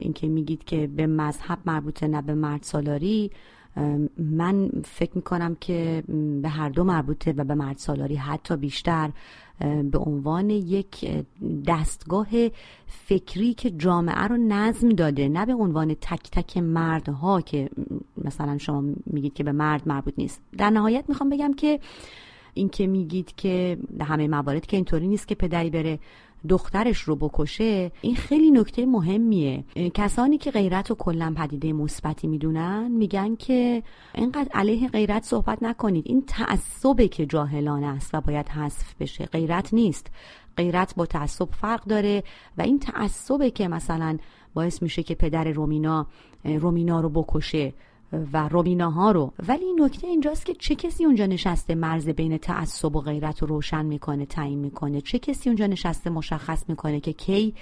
اینکه میگید که به مذهب مربوطه نه به مرد سالاری. من فکر می‌کنم که به هر دو مربوطه و به مرد سالاری حتی بیشتر. به عنوان یک دستگاه فکری که جامعه رو نظم داده نه به عنوان تک تک مردها که مثلا شما میگید که به مرد مربوط نیست. در نهایت می‌خوام بگم که این که میگید که همه موارد که اینطوری نیست که پدری بره دخترش رو بکشه این خیلی نکته مهمیه. کسانی که غیرت رو کلا پدیده مثبتی می‌دونن میگن که اینقدر علیه غیرت صحبت نکنید. این تعصبه که جاهلانه است و باید حذف بشه. غیرت نیست. غیرت با تعصب فرق داره و این تعصبه که مثلا باعث میشه که پدر رومینا رومینا رو بکشه. و روبیناها رو. ولی نکته اینجاست که چه کسی اونجا نشسته مرز بین تعصب و غیرت رو روشن می‌کنه تعیین می‌کنه؟ چه کسی اونجا نشسته مشخص می‌کنه که کی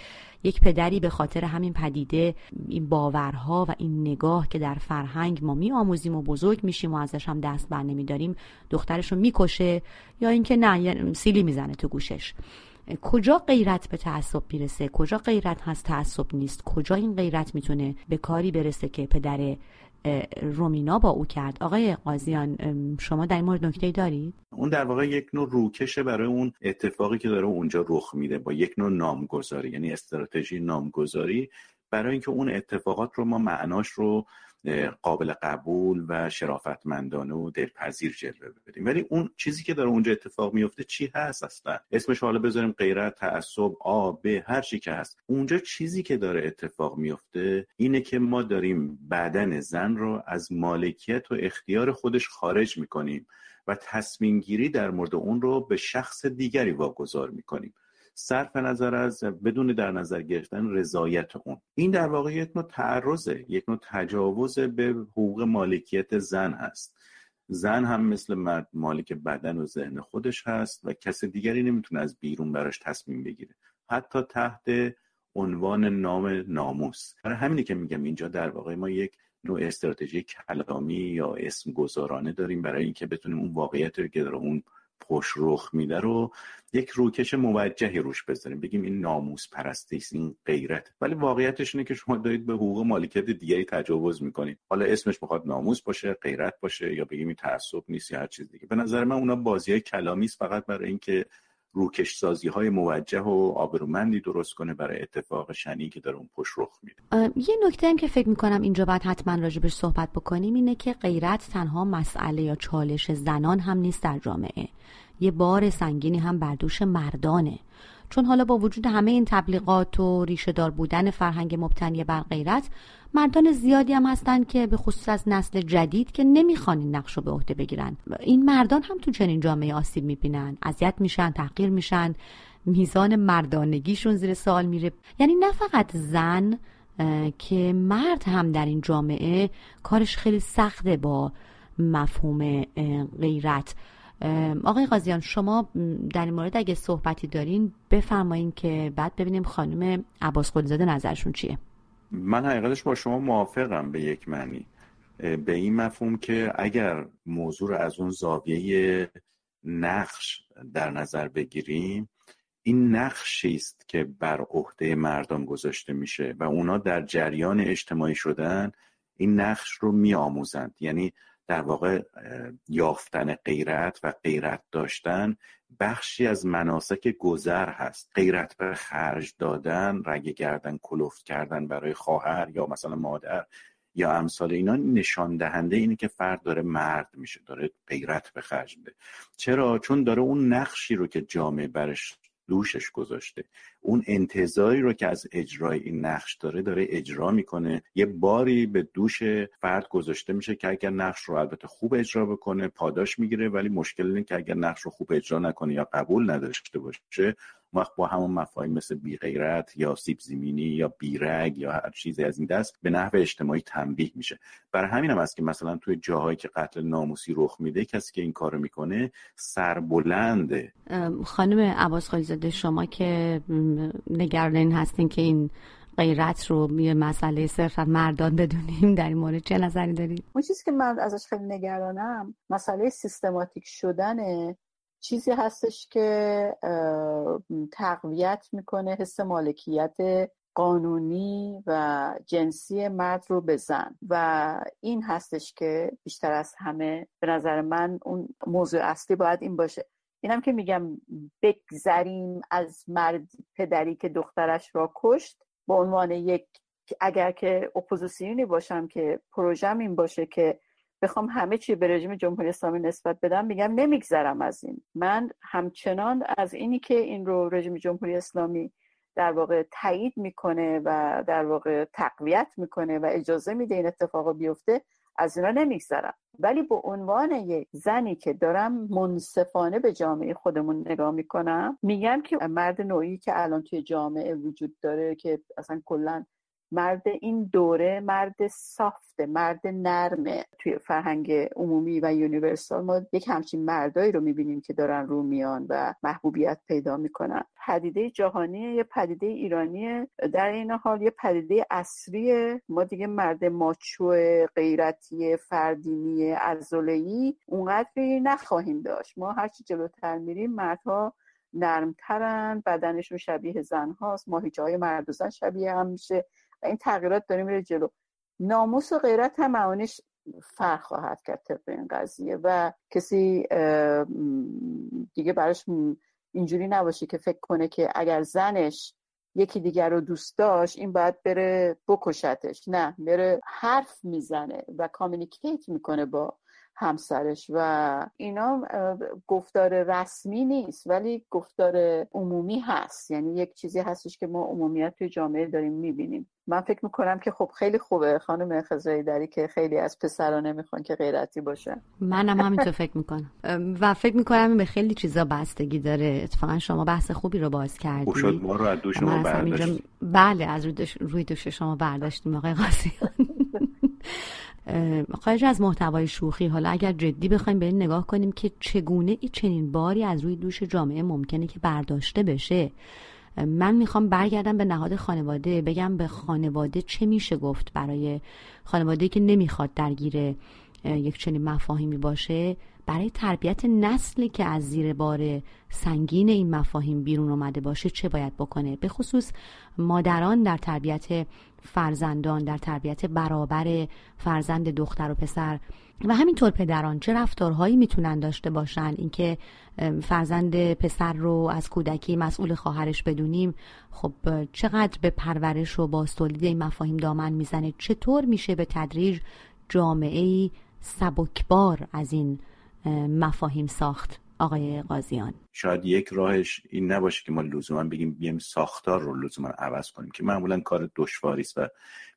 یک پدری به خاطر همین پدیده این باورها و این نگاه که در فرهنگ ما میآموزیم و بزرگ میشیم و ازش هم دست بر نمیداریم دخترش رو می‌کشه یا اینکه نه سیلی می‌زنه تو گوشش. کجا غیرت به تعصب می‌رسه؟ کجا غیرت هست تعصب نیست؟ کجا این غیرت می‌تونه به کاری برسه که پدر رومینا با او کرد. آقای قاضیان شما در این مورد نکته دارید؟ اون در واقع یک نوع روکشه برای اون اتفاقی که داره اونجا رخ میده با یک نوع نامگذاری یعنی استراتژی نامگذاری برای اینکه اون اتفاقات رو ما معناش رو قابل قبول و شرافتمندانه و دلپذیر جلوه بدیم ولی اون چیزی که داره اونجا اتفاق میفته چی هست اصلا؟ اسمش حالا بذاریم غیرت تعصب آ ب هر چی که هست. اونجا چیزی که داره اتفاق میفته اینه که ما داریم بدن زن رو از مالکیت و اختیار خودش خارج می‌کنیم و تصمیم گیری در مورد اون رو به شخص دیگری واگذار می‌کنیم. صرف نظر از بدون در نظر گرفتن رضایت اون. این در واقع یک نوع تعرضه یک نوع تجاوز به حقوق مالکیت زن هست. زن هم مثل مرد مالک بدن و ذهن خودش هست و کس دیگری نمی‌تونه از بیرون براش تصمیم بگیره. حتی تحت عنوان نام ناموس. برای همینه که میگم اینجا در واقع ما یک نوع استراتژی کلامی یا اسم گذارانه داریم برای اینکه بتونیم اون واقعیت رو که اون پشت رخ میده رو یک روکش موجهی روش بذاریم. بگیم این ناموس پرستی است این غیرت. ولی واقعیتش اینه که شما دارید به حقوق مالکیت دیگری تجاوز می‌کنید. حالا اسمش می‌خواد ناموس باشه غیرت باشه یا بگیم این تعصب نیست یا هر چیز دیگه. به نظر من اونا بازی کلامی است فقط برای اینکه روکش سازی های موجه و آبرومندی درست کنه برای اتفاق شنی که داره اون پشت رخ میده. یه نکته هم که فکر می‌کنم اینجا باید حتما راجبش صحبت بکنیم اینه که غیرت تنها مسئله یا چالش زنان هم نیست در جامعه. یه بار سنگینی هم بر دوش مردانه. چون حالا با وجود همه این تبلیغات و ریشه دار بودن فرهنگ مبتنی بر غیرت مردان زیادی هم هستن که به خصوص از نسل جدید که نمی‌خوان این نقش رو به عهده بگیرن. این مردان هم تو چنین جامعه آسیب می‌بینن اذیت میشن تحقیر میشن میزان مردانگیشون زیر سوال میره. یعنی نه فقط زن که مرد هم در این جامعه کارش خیلی سخته با مفهوم غیرت. آقای قاضیان شما در این مورد اگه صحبتی دارین بفرمایین که بعد ببینیم خانم عباس قلیزاده نظرشون چیه؟ من حقیقتش با شما موافقم به یک معنی. به این مفهوم که اگر موضوع رو از اون زاویه نقش در نظر بگیریم این نقشی است که بر عهده مردم گذاشته میشه و اونا در جریان اجتماعی شدن این نقش رو میآموزند. یعنی در واقع یافتن غیرت و غیرت داشتن بخشی از مناسک گذر هست. غیرت به خرج دادن رگ گردن کلفت کردن برای خواهر یا مثلا مادر یا امثال اینا نشان دهنده اینه که فرد داره مرد میشه داره غیرت به خرج میده. چرا؟ چون داره اون نقشی رو که جامعه برش دوشش گذاشته. اون انتظاری رو که از اجرای این نقش داره داره اجرا می‌کنه. یه باری به دوش فرد گذاشته میشه که اگر نقش رو البته خوب اجرا بکنه پاداش می‌گیره ولی مشکل اینه که اگر نقش رو خوب اجرا نکنه یا قبول نداشته باشه وقت با همون مفاهیم مثل بیغیرت یا سیب زمینی یا بیرگ یا هر چیزی از این دست به نحو اجتماعی تنبیه میشه. برای همین هم است که مثلا توی جاهایی که قتل ناموسی رخ میده کسی که این کارو می‌کنه سربلنده. خانم عباس خالیزاده شما که نگران این هستین که این غیرت رو یه مسئله صرفا مردان بدونیم در این مورد چه نظری دارید؟ اون چیزی که من ازش خیلی نگرانم مسئله سیستماتیک شدن چیزی هستش که تقویت می‌کنه حس مالکیت قانونی و جنسی مرد رو به زن. و این هستش که بیشتر از همه به نظر من اون موضوع اصلی باید این باشه. اینم که میگم بگذریم از مرد پدری که دخترش را کشت به عنوان یک اگر که اپوزیسیونی باشم که پروژم این باشه که بخوام همه چی به رژیم جمهوری اسلامی نسبت بدم میگم نمیگذرم از این. من همچنان از اینی که این رو رژیم جمهوری اسلامی در واقع تایید می‌کنه و در واقع تقویت می‌کنه و اجازه میده این اتفاق بیفته از اینا نمیگذرم. ولی به عنوان یک زنی که دارم منصفانه به جامعه خودمون نگاه می‌کنم میگم که مرد نوعی که الان توی جامعه وجود داره که اصلا کلا مرد این دوره مرد سافته مرد نرمه. توی فرهنگ عمومی و یونیورسال ما یک همچین مردایی رو می‌بینیم که دارن رو میان و محبوبیت پیدا می‌کنن. پدیده جهانی یه پدیده ایرانی در این حال یه پدیده اصری ما دیگه مرد ماچو غیرتی فردینی ازولهی اونقدری نخواهیم داشت. ما هرچی جلوتر میریم مردها نرمترن بدنشون شبیه زن هاست ماهیچه های مرد زن شبیه هم میشه. و این تغییرات داره میره جلو. ناموس و غیرت هم معانیش فرق خواهد کرد طبق این قضیه و کسی دیگه براش اینجوری نباشه که فکر کنه که اگر زنش یکی دیگر رو دوست داشت این باید بره بکشتش. نه بره حرف می‌زنه و کامیونیکیت می‌کنه با همسرش و اینا گفتار رسمی نیست ولی گفتار عمومی هست. یعنی یک چیزی هستش که ما عمومیت توی جامعه داریم می‌بینیم. من فکر می‌کنم که خب خیلی خوبه خانم خزایی داری که خیلی از پسرا نمی‌خوان که غیرتی باشه. منم همینطور فکر می‌کنم. و فکر می‌کنم به خیلی چیزا بستگی داره. اتفاقا شما بحث خوبی رو باز کردی. شد ما رو از دو شما برداشت. بله از روی دوش شما برداشتیم آقای قاسیان خارج از محتوای شوخی. حالا اگر جدی بخوایم به این نگاه کنیم که چگونه ای چنین باری از روی دوش جامعه ممکنه که برداشته بشه. من می‌خوام برگردم به نهاد خانواده بگم به خانواده چه میشه گفت برای خانواده که نمی‌خواد درگیر یک چنین مفاهیمی باشه. برای تربیت نسلی که از زیر بار سنگین این مفاهیم بیرون اومده باشه چه باید بکنه؟ به خصوص مادران در تربیت فرزندان در تربیت برابر فرزند دختر و پسر و همینطور پدران چه رفتارهایی می‌تونن داشته باشن؟ اینکه فرزند پسر رو از کودکی مسئول خواهرش بدونیم خب چقدر به پرورش و با تولید این مفاهیم دامن می‌زنه؟ چطور میشه به تدریج جامعه سبکبار از این مفاهیم ساخت؟ آقای قاضیان. شاید یک راهش این نباشه که ما لزوما بگیم بیم ساختار رو لزوما عوض کنیم که معمولا کار دشواری است و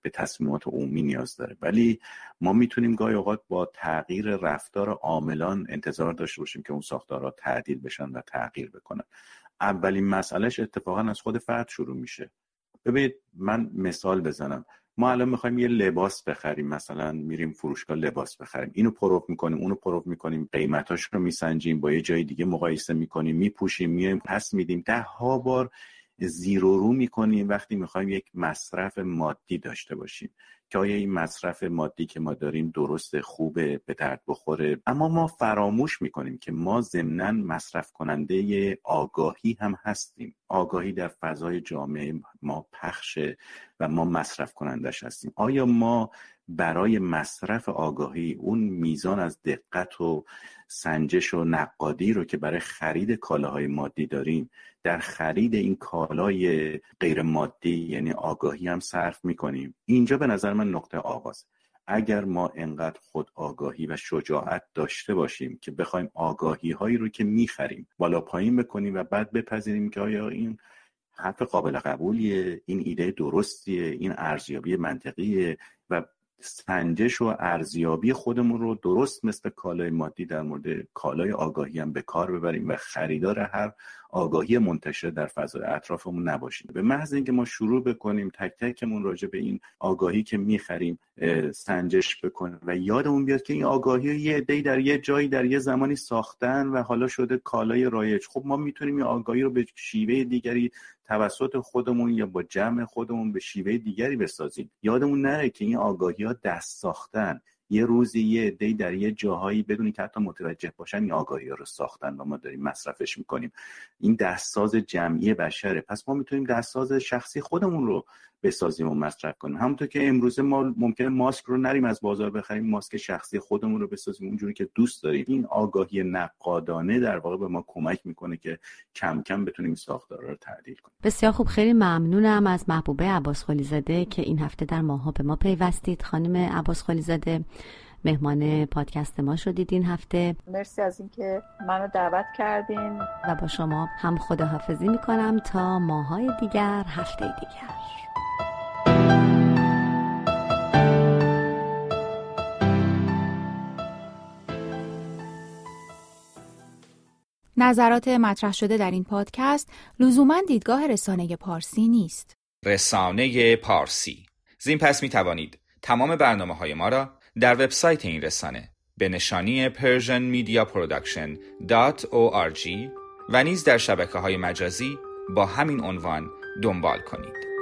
به تصمیمات عمومی نیاز داره. ولی ما می‌تونیم گاهی اوقات با تغییر رفتار عاملان انتظار داشته باشیم که اون ساختارها تعدیل بشن و تغییر بکنن. اولین مسئلهش اتفاقا از خود فرد شروع میشه. ببینید من مثال بزنم. ما الان می‌خوایم یه لباس بخریم مثلا میریم فروشگاه لباس بخریم. اینو پروف می‌کنیم اونو پروف می‌کنیم قیمتاش رو میسنجیم با یه جای دیگه مقایسه می‌کنیم میپوشیم میایم پس میدیم. ده ها بار زیر و رو می‌کنیم وقتی می‌خوایم یک مصرف مادی داشته باشیم. که آیا این مصرف مادی که ما داریم درست خوبه به درد بخوره؟ اما ما فراموش می‌کنیم که ما ضمنا مصرف کننده آگاهی هم هستیم. آگاهی در فضای جامعه ما پخشه و ما مصرف کنندش هستیم. آیا ما برای مصرف آگاهی اون میزان از دقت و سنجش و نقادی رو که برای خرید کالاهای مادی داریم در خرید این کالای غیر مادی یعنی آگاهی هم صرف می‌کنیم. اینجا به نظر من نقطه آغاز. اگر ما انقدر خود آگاهی و شجاعت داشته باشیم که بخوایم آگاهی هایی رو که می‌خریم بالا پایین بکنیم و بعد بپذیریم که آیا این حرف قابل قبولیه این ایده درستیه این ارزیابی منطقیه و سنجش و ارزیابی خودمون رو درست مثل کالای مادی در مورد کالای آگاهی هم به کار ببریم و خریدار هر آگاهی منتشر در فضای اطرافمون نباشیم. به محض اینکه ما شروع بکنیم تک تکمون راجع به این آگاهی که می‌خریم سنجش بکنیم و یادمون بیاد که این آگاهی یه عده‌ای در یه جایی در یه زمانی ساختن و حالا شده کالای رایج. خب ما می‌تونیم این آگاهی رو به شیوه دیگری توسط خودمون یا با جمع خودمون به شیوه دیگری بسازیم. یادمون نره که این آگاهی ها دست ساختن. یه روزی یه عده‌ای در یه جاهایی بدونی که حتی متوجه باشن این آگاهی رو ساختن و ما داریم مصرفش می‌کنیم. این دستساز جمعی بشره. پس ما می‌تونیم دستساز شخصی خودمون رو بسازیم و مصرف کنیم. همونطور که امروزه ما ممکنه ماسک رو نریم از بازار بخریم ماسک شخصی خودمون رو بسازیم اونجوری که دوست داریم. این آگاهی نقادانه در واقع به ما کمک می‌کنه که کم کم بتونیم ساختار رو تعدیل کنیم. بسیار خوب خیلی ممنونم از محبوبه عباس زاده که این هفته در ماها به ما پیوستید. خانم عباس زاده مهمان پادکست ما شدید این هفته. مرسی از اینکه منو دعوت کردین. و با شما هم خداحافظی می‌کنم تا ماهای دیگر هفته دیگر. نظرات مطرح شده در این پادکست لزوما دیدگاه رسانه پارسی نیست. رسانه پارسی. زین پس می توانید تمام برنامه های ما را در وبسایت این رسانه به نشانی persianmediaproduction.org و نیز در شبکه های مجازی با همین عنوان دنبال کنید.